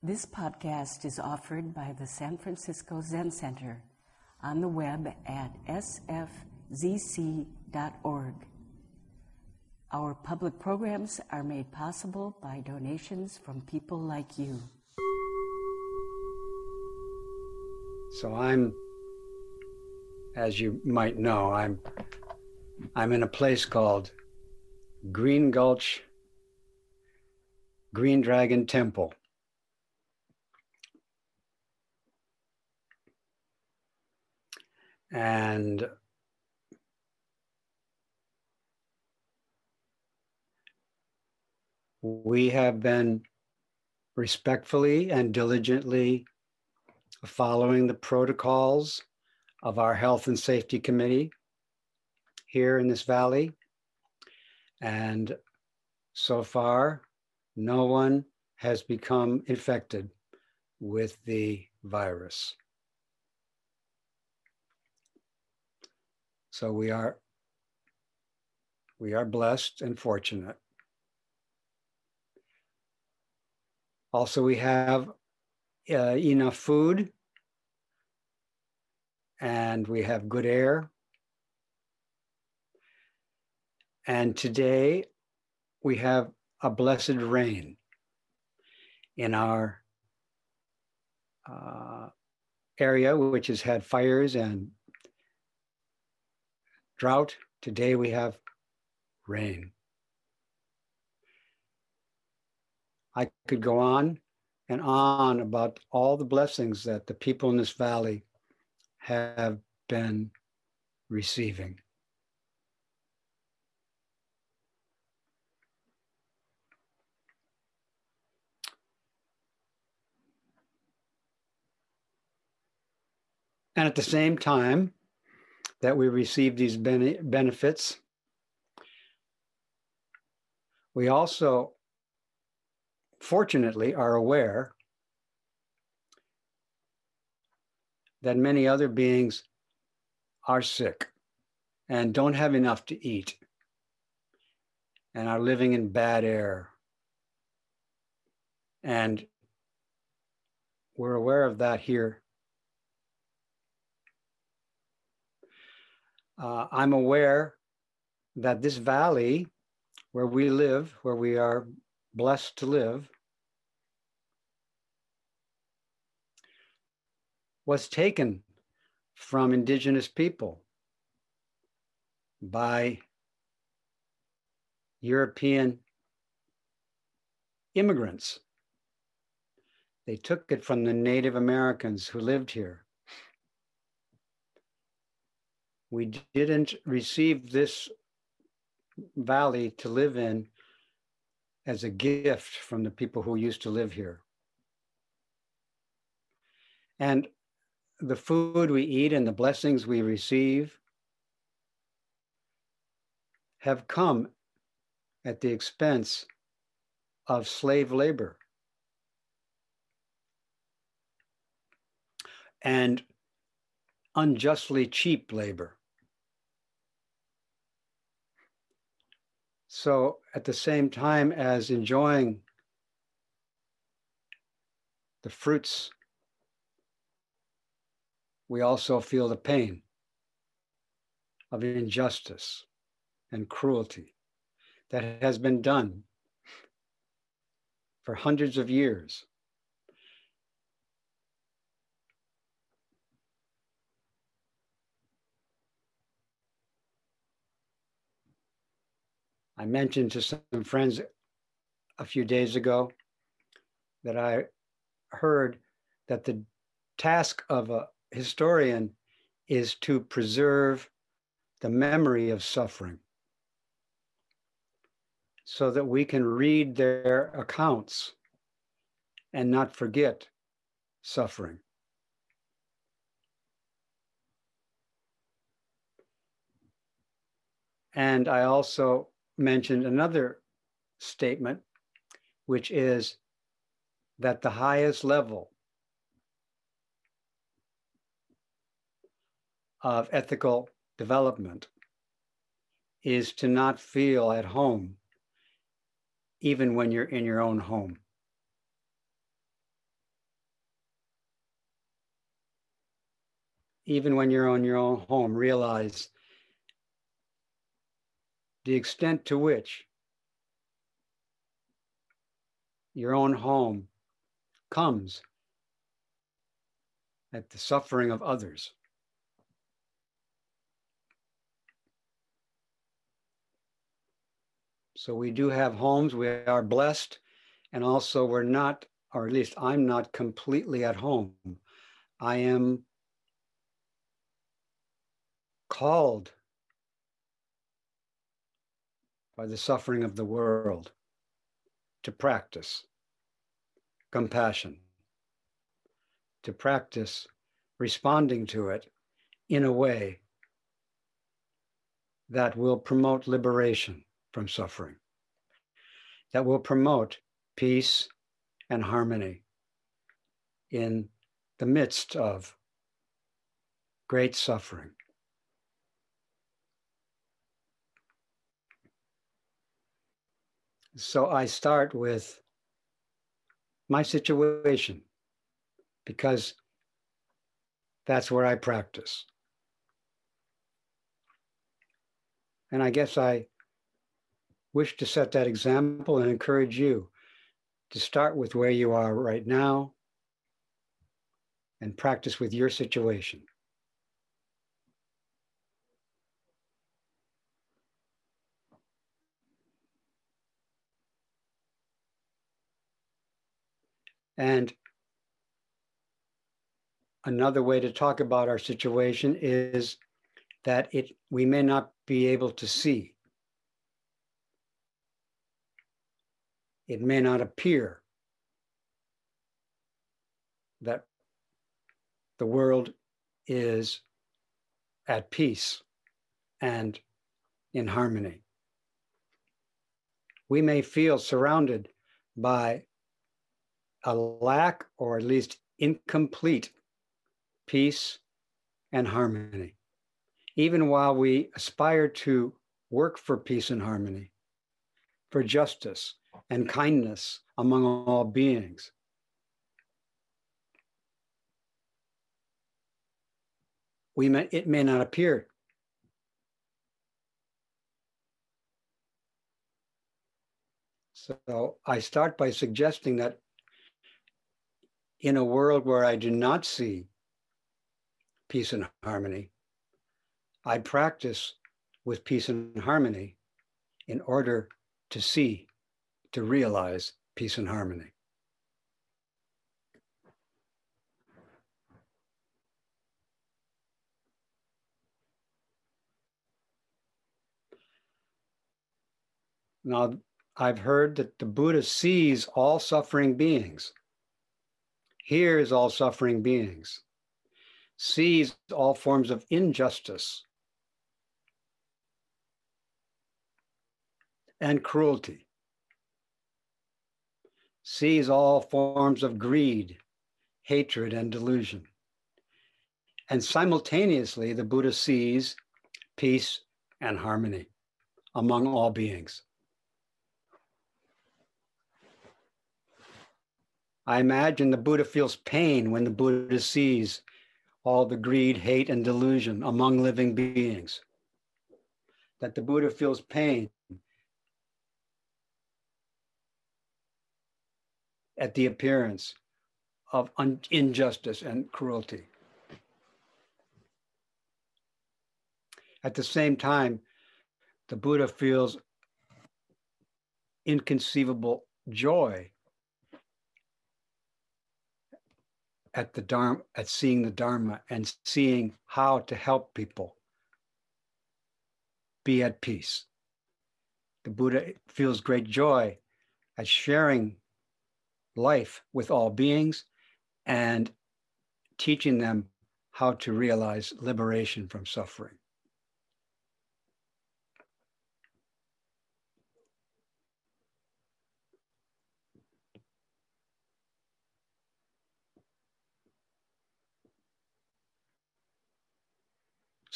This podcast is offered by the San Francisco Zen Center on the web at sfzc.org. Our public programs are made possible by donations from people like you. So I'm, as you might know, I'm I'm in a place called Green Gulch Green Dragon Temple. And we have been respectfully and diligently following the protocols of our health and safety committee here in this valley. And so far, no one has become infected with the virus. So we are we are blessed and fortunate. Also, we have uh, enough food and we have good air. And today we have a blessed rain in our uh, area, which has had fires and drought. Today we have rain. I could go on and on about all the blessings that the people in this valley have been receiving. And at the same time that we receive these benefits, we also, fortunately, are aware that many other beings are sick and don't have enough to eat and are living in bad air. And we're aware of that here Uh, I'm aware that this valley where we live, where we are blessed to live, was taken from indigenous people by European immigrants. They took it from the Native Americans who lived here we didn't receive this valley to live in as a gift from the people who used to live here. And the food we eat and the blessings we receive have come at the expense of slave labor. And unjustly cheap labor. So at the same time as enjoying the fruits, we also feel the pain of injustice and cruelty that has been done for hundreds of years. I mentioned to some friends a few days ago that I heard that the task of a historian is to preserve the memory of suffering so that we can read their accounts and not forget suffering. And I also mentioned another statement, which is that the highest level of ethical development is to not feel at home, even when you're in your own home. Even when you're on your own home, realize the extent to which your own home comes at the suffering of others. So we do have homes, we are blessed, and also we're not, or at least I'm not completely at home. I am called by the suffering of the world to practice compassion, to practice responding to it in a way that will promote liberation from suffering, that will promote peace and harmony in the midst of great suffering. So I start with my situation because that's where I practice. And I guess I wish to set that example and encourage you to start with where you are right now and practice with your situation. And another way to talk about our situation is that it we may not be able to see. It may not appear that the world is at peace and in harmony. We may feel surrounded by a lack or at least incomplete peace and harmony. Even while we aspire to work for peace and harmony, for justice and kindness among all beings. We may, it may not appear. So I start by suggesting that in a world where I do not see peace and harmony, I practice with peace and harmony in order to see, to realize peace and harmony. Now, I've heard that the Buddha sees all suffering beings hears all suffering beings, sees all forms of injustice and cruelty, sees all forms of greed, hatred, and delusion. And simultaneously, the Buddha sees peace and harmony among all beings. I imagine the Buddha feels pain when the Buddha sees all the greed, hate, and delusion among living beings. That the Buddha feels pain at the appearance of injustice and cruelty. At the same time, the Buddha feels inconceivable joy at the dharma, at seeing the dharma and seeing how to help people be at peace. The Buddha feels great joy at sharing life with all beings and teaching them how to realize liberation from suffering.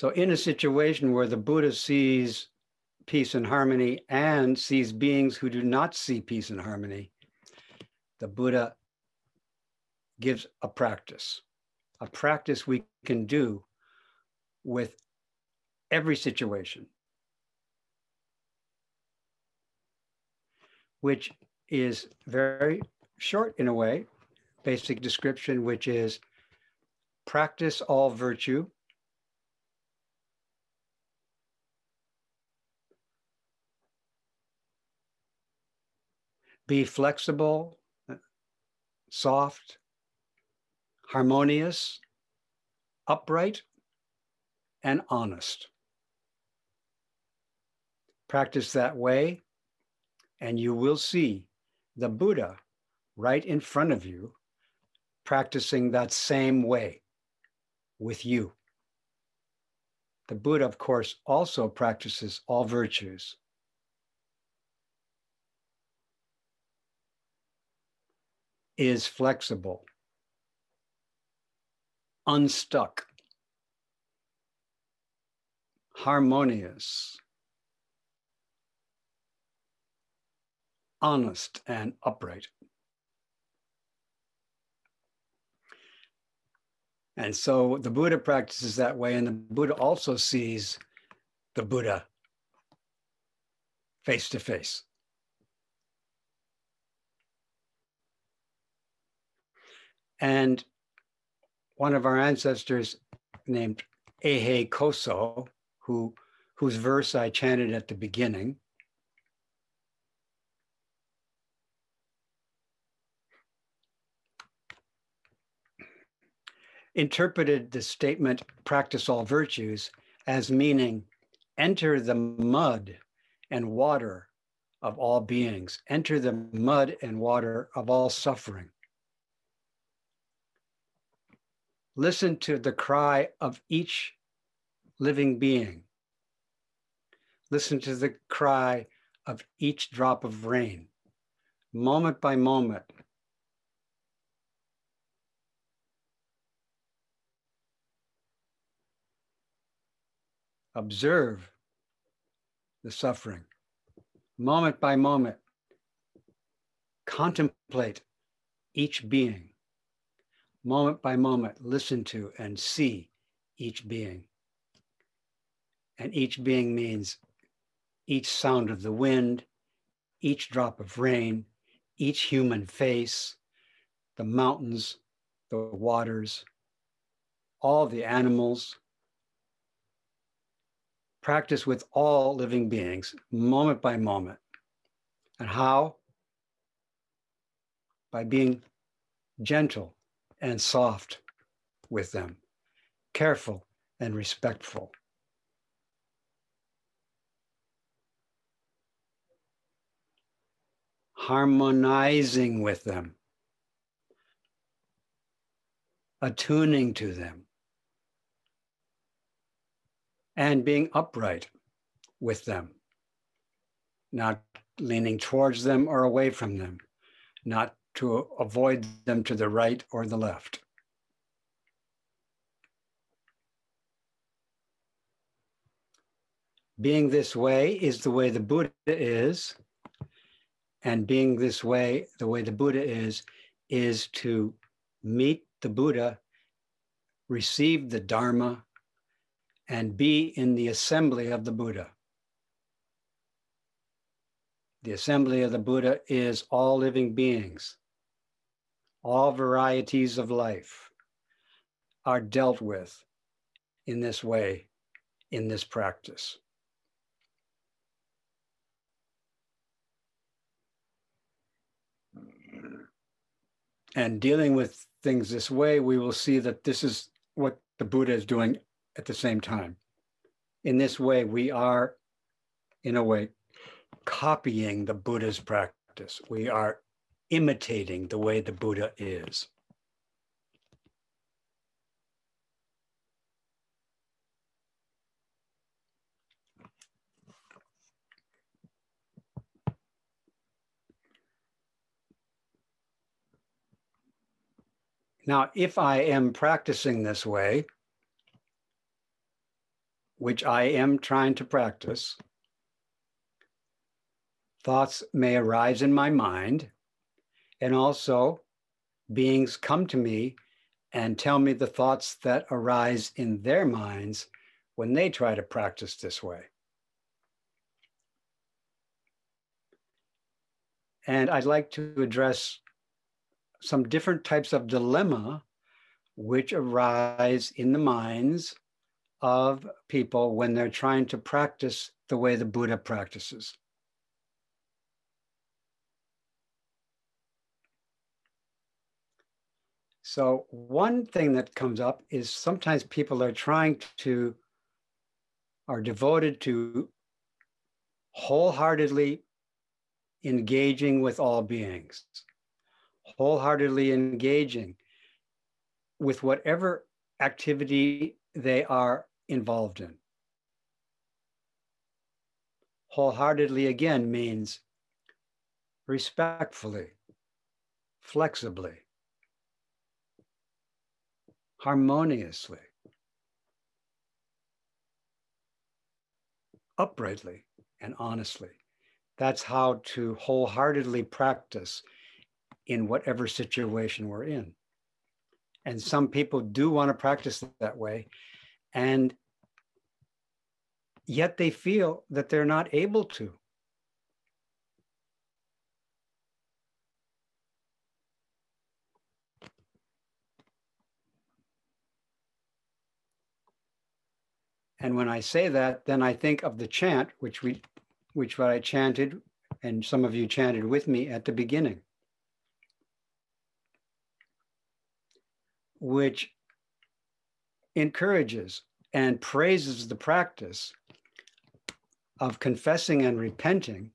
So, in a situation where the Buddha sees peace and harmony and sees beings who do not see peace and harmony, the Buddha gives a practice, a practice we can do with every situation, which is very short in a way, basic description, which is practice all virtue. Be flexible, soft, harmonious, upright, and honest. Practice that way, and you will see the Buddha right in front of you practicing that same way with you. The Buddha, of course, also practices all virtues. Is flexible, unstuck, harmonious, honest, and upright. And so the Buddha practices that way, and the Buddha also sees the Buddha face to face. And one of our ancestors named Eihei Koso, who, whose verse I chanted at the beginning, interpreted the statement, practice all virtues, as meaning enter the mud and water of all beings, enter the mud and water of all suffering. Listen to the cry of each living being. Listen to the cry of each drop of rain, moment by moment, observe the suffering moment by moment. Contemplate each being moment by moment. Listen to and see each being. And each being means each sound of the wind, each drop of rain, each human face, the mountains, the waters, all the animals, practice with all living beings, moment by moment. And how? By being gentle and soft with them, careful and respectful. Harmonizing with them, attuning to them. And being upright with them, not leaning towards them or away from them, not to avoid them to the right or the left. Being this way is the way the Buddha is, and being this way, the way the Buddha is, is to meet the Buddha, receive the Dharma, and be in the assembly of the Buddha. The assembly of the Buddha is all living beings. All varieties of life are dealt with in this way, in this practice. And dealing with things this way, we will see that this is what the Buddha is doing at the same time. In this way, we are, in a way, copying the Buddha's practice. We are imitating the way the Buddha is. Now, if I am practicing this way, which I am trying to practice, thoughts may arise in my mind, and also beings come to me and tell me the thoughts that arise in their minds when they try to practice this way. And I'd like to address some different types of dilemma which arise in the minds of people when they're trying to practice the way the Buddha practices. So, one thing that comes up is sometimes people are trying to, are devoted to wholeheartedly engaging with all beings, wholeheartedly engaging with whatever activity they are involved in. Wholeheartedly again means respectfully, flexibly, harmoniously, uprightly, and honestly. That's how to wholeheartedly practice in whatever situation we're in. And some people do want to practice that way. And yet they feel that they're not able to. And when I say that, then I think of the chant, which we, which what I chanted, and some of you chanted with me at the beginning, which encourages and praises the practice of confessing and repenting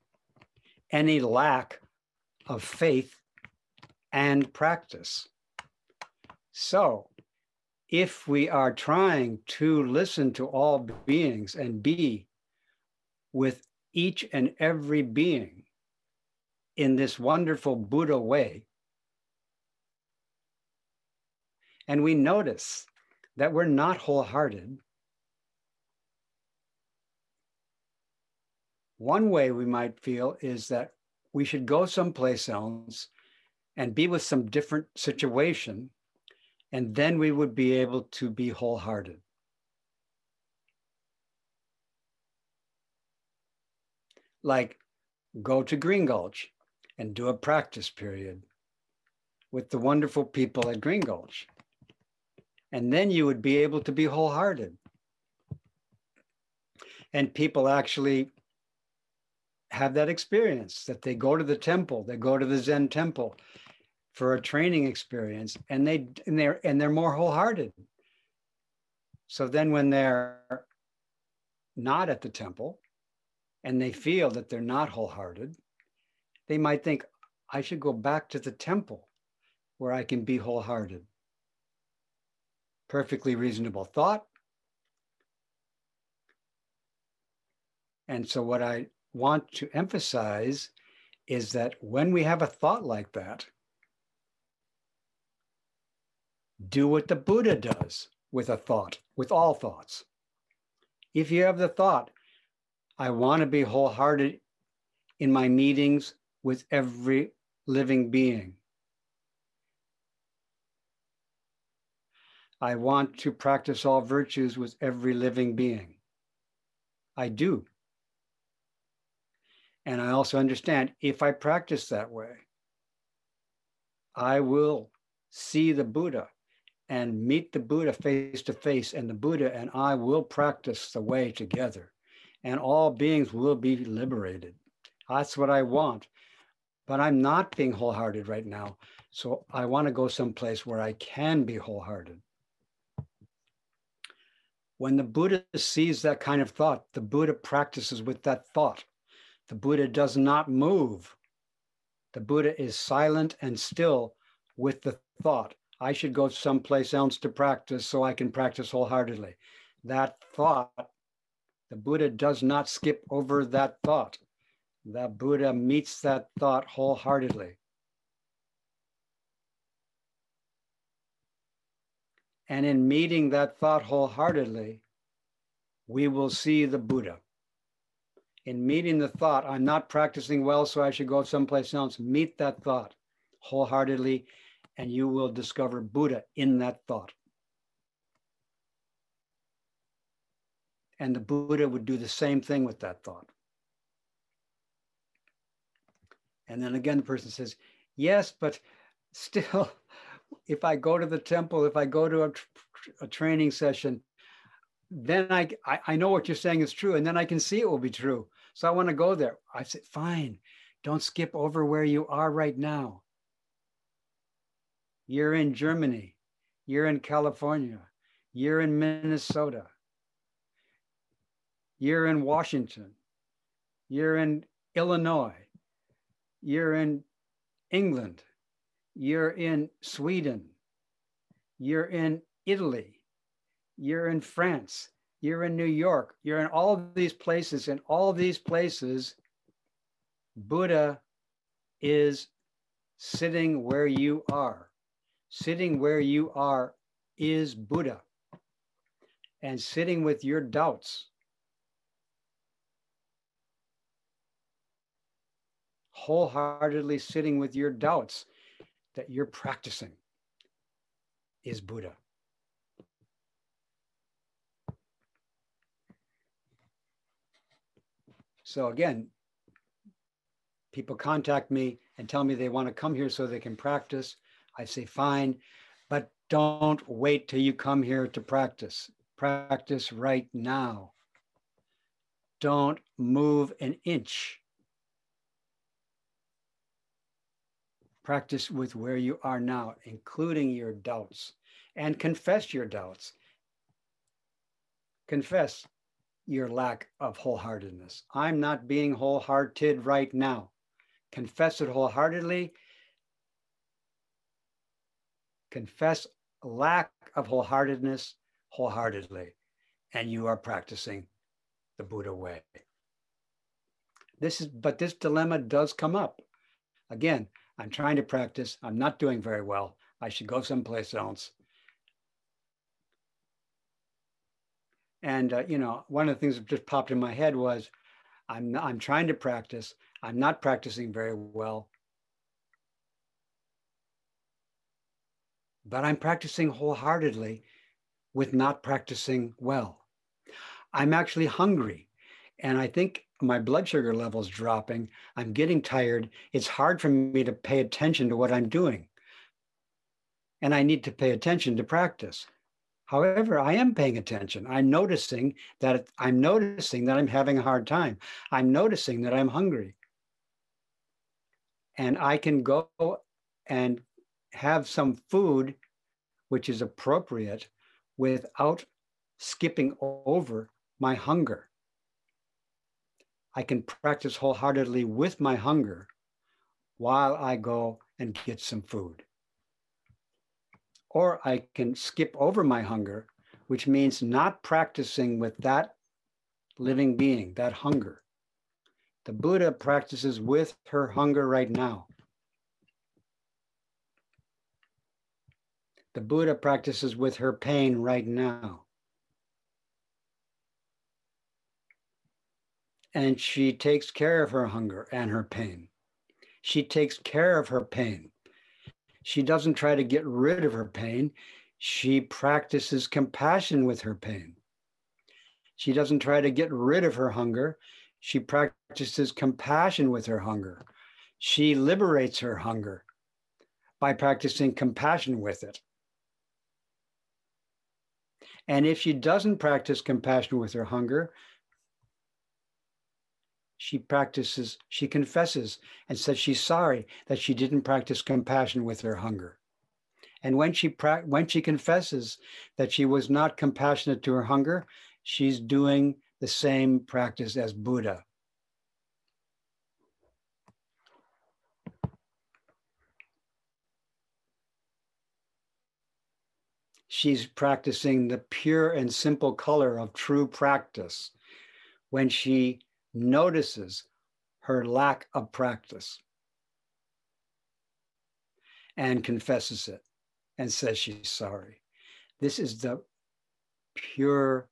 any lack of faith and practice. So, if we are trying to listen to all beings and be with each and every being in this wonderful Buddha way, and we notice that we're not wholehearted, one way we might feel is that we should go someplace else and be with some different situation and then we would be able to be wholehearted. Like go to Green Gulch and do a practice period with the wonderful people at Green Gulch. And then you would be able to be wholehearted. And people actually have that experience that they go to the temple, they go to the Zen temple, for a training experience and they and they're and they're more wholehearted. So then when they're not at the temple and they feel that they're not wholehearted they might think i should go back to the temple where i can be wholehearted. Perfectly reasonable thought. And so what i want to emphasize is that when we have a thought like that do what the Buddha does with a thought, with all thoughts. If you have the thought, I want to be wholehearted in my meetings with every living being. I want to practice all virtues with every living being. I do. And I also understand if I practice that way, I will see the Buddha and meet the Buddha face to face, and the Buddha and I will practice the way together, and all beings will be liberated. That's what I want. But I'm not being wholehearted right now. So I want to go someplace where I can be wholehearted. When the Buddha sees that kind of thought, the Buddha practices with that thought. The Buddha does not move. The Buddha is silent and still with the thought. I should go someplace else to practice so I can practice wholeheartedly. That thought, the Buddha does not skip over that thought. The Buddha meets that thought wholeheartedly. And in meeting that thought wholeheartedly, we will see the Buddha. In meeting the thought, I'm not practicing well, so I should go someplace else. Meet that thought wholeheartedly and you will discover Buddha in that thought. And the Buddha would do the same thing with that thought. And then again, the person says, Yes, but still, if I go to the temple, if I go to a, a training session, then I, I, I know what you're saying is true, and then I can see it will be true. So I want to go there. I said, Fine, don't skip over where you are right now. You're in Germany. You're in California. You're in Minnesota. You're in Washington. You're in Illinois. You're in England. You're in Sweden. You're in Italy. You're in France. You're in New York. You're in all these places. In all these places, Buddha is sitting where you are. Sitting where you are is Buddha. And sitting with your doubts wholeheartedly sitting with your doubts that you're practicing is Buddha. So again, people contact me and tell me they want to come here so they can practice. I say, fine, but don't wait till you come here to practice. Practice right now. Don't move an inch Practice with where you are now, including your doubts, and confess your doubts. Confess your lack of wholeheartedness. I'm not being wholehearted right now. Confess it wholeheartedly. Confess lack of wholeheartedness wholeheartedly, and you are practicing the Buddha way. This is, but this dilemma does come up. Again, I'm trying to practice. I'm not doing very well. I should go someplace else. And uh, you know, one of the things that just popped in my head was, I'm I'm trying to practice. I'm not practicing very well. But I'm practicing wholeheartedly with not practicing well. I'm actually hungry. And I think my blood sugar levels dropping. I'm getting tired. It's hard for me to pay attention to what I'm doing. And I need to pay attention to practice. However, I am paying attention. I'm noticing that I'm noticing that I'm having a hard time. I'm noticing that I'm hungry. And I can go and have some food which is appropriate without skipping over my hunger. I can practice wholeheartedly with my hunger while I go and get some food. Or I can skip over my hunger, which means not practicing with that living being, that hunger. The Buddha practices with her hunger right now. The Buddha practices with her pain right now. and she takes care of her hunger and her pain. She takes care of her pain. She doesn't try to get rid of her pain. She practices compassion with her pain. She doesn't try to get rid of her hunger. She practices compassion with her hunger. She liberates her hunger by practicing compassion with it. And if she doesn't practice compassion with her hunger, she practices, she confesses and says she's sorry that she didn't practice compassion with her hunger. And when she pra- when she confesses that she was not compassionate to her hunger, she's doing the same practice as Buddha. She's practicing the pure and simple color of true practice when she notices her lack of practice and confesses it and says she's sorry. This is the pure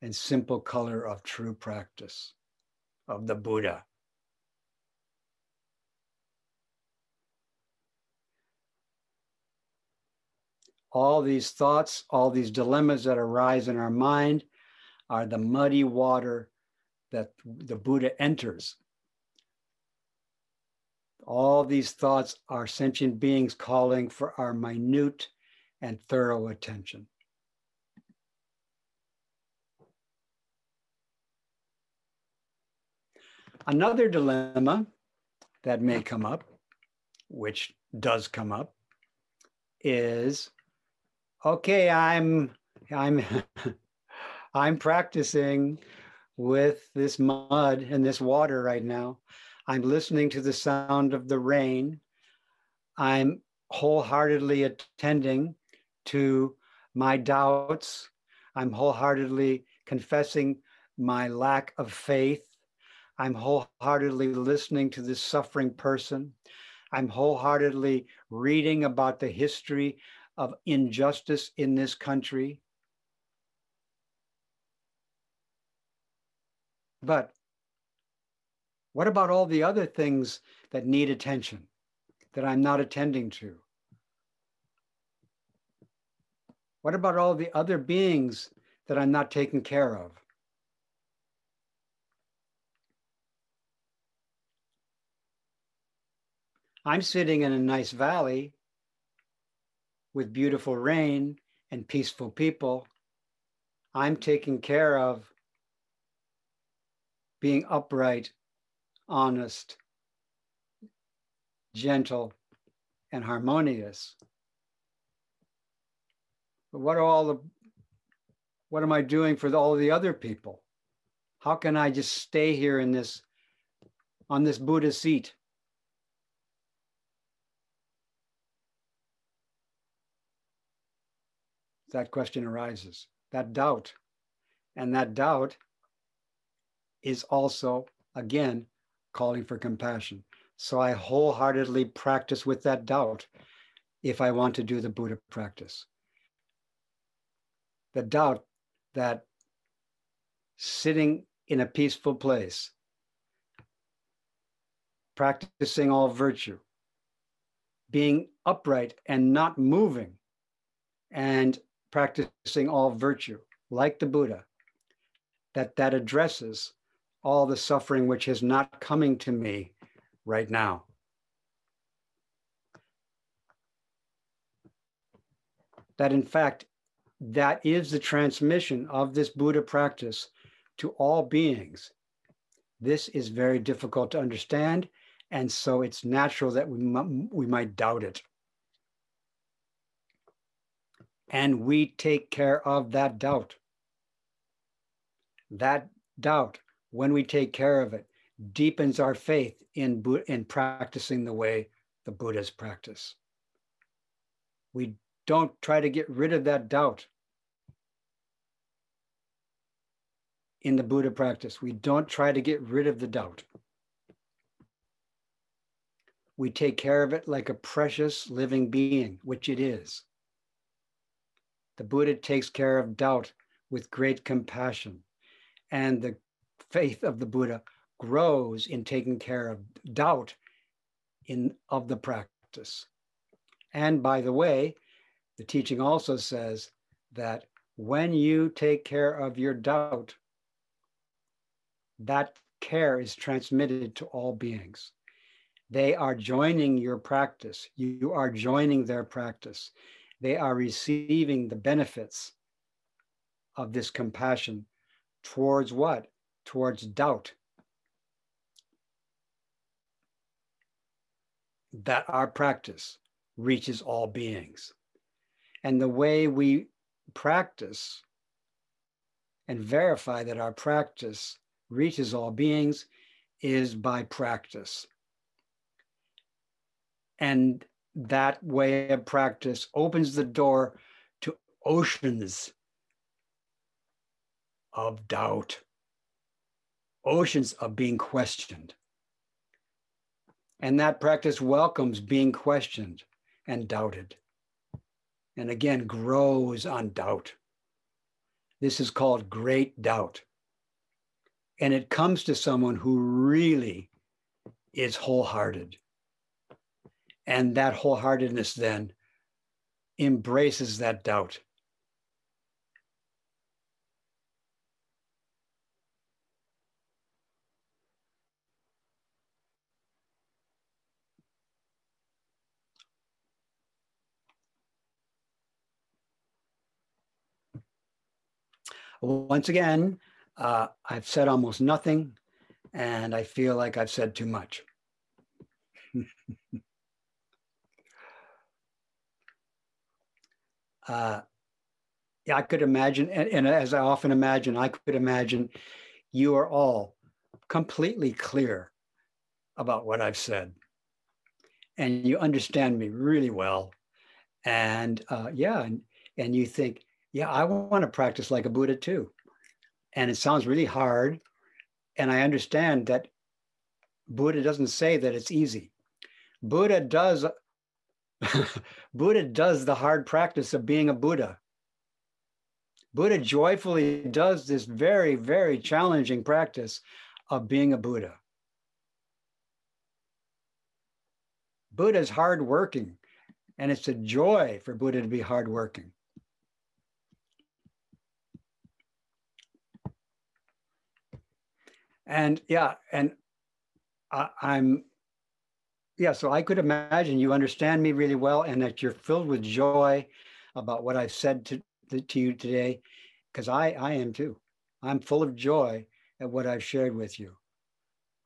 and simple color of true practice of the Buddha. All these thoughts, all these dilemmas that arise in our mind are the muddy water that the Buddha enters. All these thoughts are sentient beings calling for our minute and thorough attention. Another dilemma that may come up, which does come up, is okay, I'm I'm I'm practicing with this mud and this water right now. I'm listening to the sound of the rain. I'm wholeheartedly attending to my doubts. I'm wholeheartedly confessing my lack of faith. I'm wholeheartedly listening to this suffering person. I'm wholeheartedly reading about the history of injustice in this country. But what about all the other things that need attention that I'm not attending to? What about all the other beings that I'm not taking care of? I'm sitting in a nice valley with beautiful rain and peaceful people. I'm taking care of being upright, honest, gentle, and harmonious. But what are all the what am I doing for all the other people? How can I just stay here in this on this Buddha seat? That question arises, that doubt. And that doubt is also, again, calling for compassion. So I wholeheartedly practice with that doubt if I want to do the Buddha practice. The doubt that sitting in a peaceful place, practicing all virtue, being upright and not moving, and practicing all virtue, like the Buddha, that that addresses all the suffering which is not coming to me right now. That in fact, that is the transmission of this Buddha practice to all beings. This is very difficult to understand, and so it's natural that we, we might doubt it. And we take care of that doubt. That doubt when we take care of it, deepens our faith in, in practicing the way the Buddhas practice. We don't try to get rid of that doubt in the Buddha practice. We don't try to get rid of the doubt. We take care of it like a precious living being, which it is. The Buddha takes care of doubt with great compassion. And the faith of the Buddha grows in taking care of doubt in of the practice. And by the way, the teaching also says that when you take care of your doubt, that care is transmitted to all beings. They are joining your practice. You are joining their practice. They are receiving the benefits of this compassion towards what? towards doubt that our practice reaches all beings. And the way we practice and verify that our practice reaches all beings is by practice. And that way of practice opens the door to oceans of doubt oceans of being questioned. And that practice welcomes being questioned and doubted. And again, grows on doubt. This is called great doubt. And it comes to someone who really is wholehearted. And that wholeheartedness then embraces that doubt. Once again, uh, I've said almost nothing, and I feel like I've said too much. uh, yeah, I could imagine, and, and as I often imagine, I could imagine you are all completely clear about what I've said. And you understand me really well. And uh, yeah, and, and you think, yeah, I want to practice like a Buddha too. And it sounds really hard. And I understand that Buddha doesn't say that it's easy. Buddha does Buddha does the hard practice of being a Buddha. Buddha joyfully does this very, very challenging practice of being a Buddha. Buddha is hardworking, and it's a joy for Buddha to be hardworking. And yeah, and I, I'm, yeah, so I could imagine you understand me really well and that you're filled with joy about what I've said to, to you today, because I, I am too. I'm full of joy at what I've shared with you.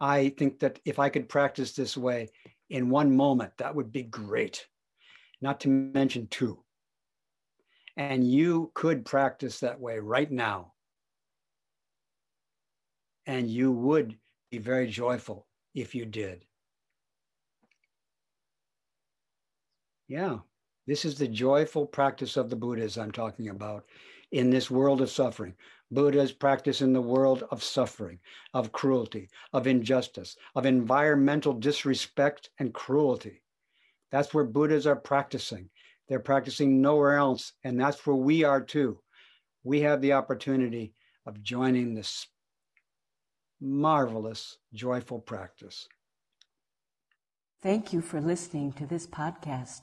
I think that if I could practice this way in one moment, that would be great, not to mention two. And you could practice that way right now. And you would be very joyful if you did. Yeah, this is the joyful practice of the Buddhas I'm talking about in this world of suffering. Buddhas practice in the world of suffering, of cruelty, of injustice, of environmental disrespect and cruelty. That's where Buddhas are practicing. They're practicing nowhere else. And that's where we are too. We have the opportunity of joining this marvelous, joyful practice. Thank you for listening to this podcast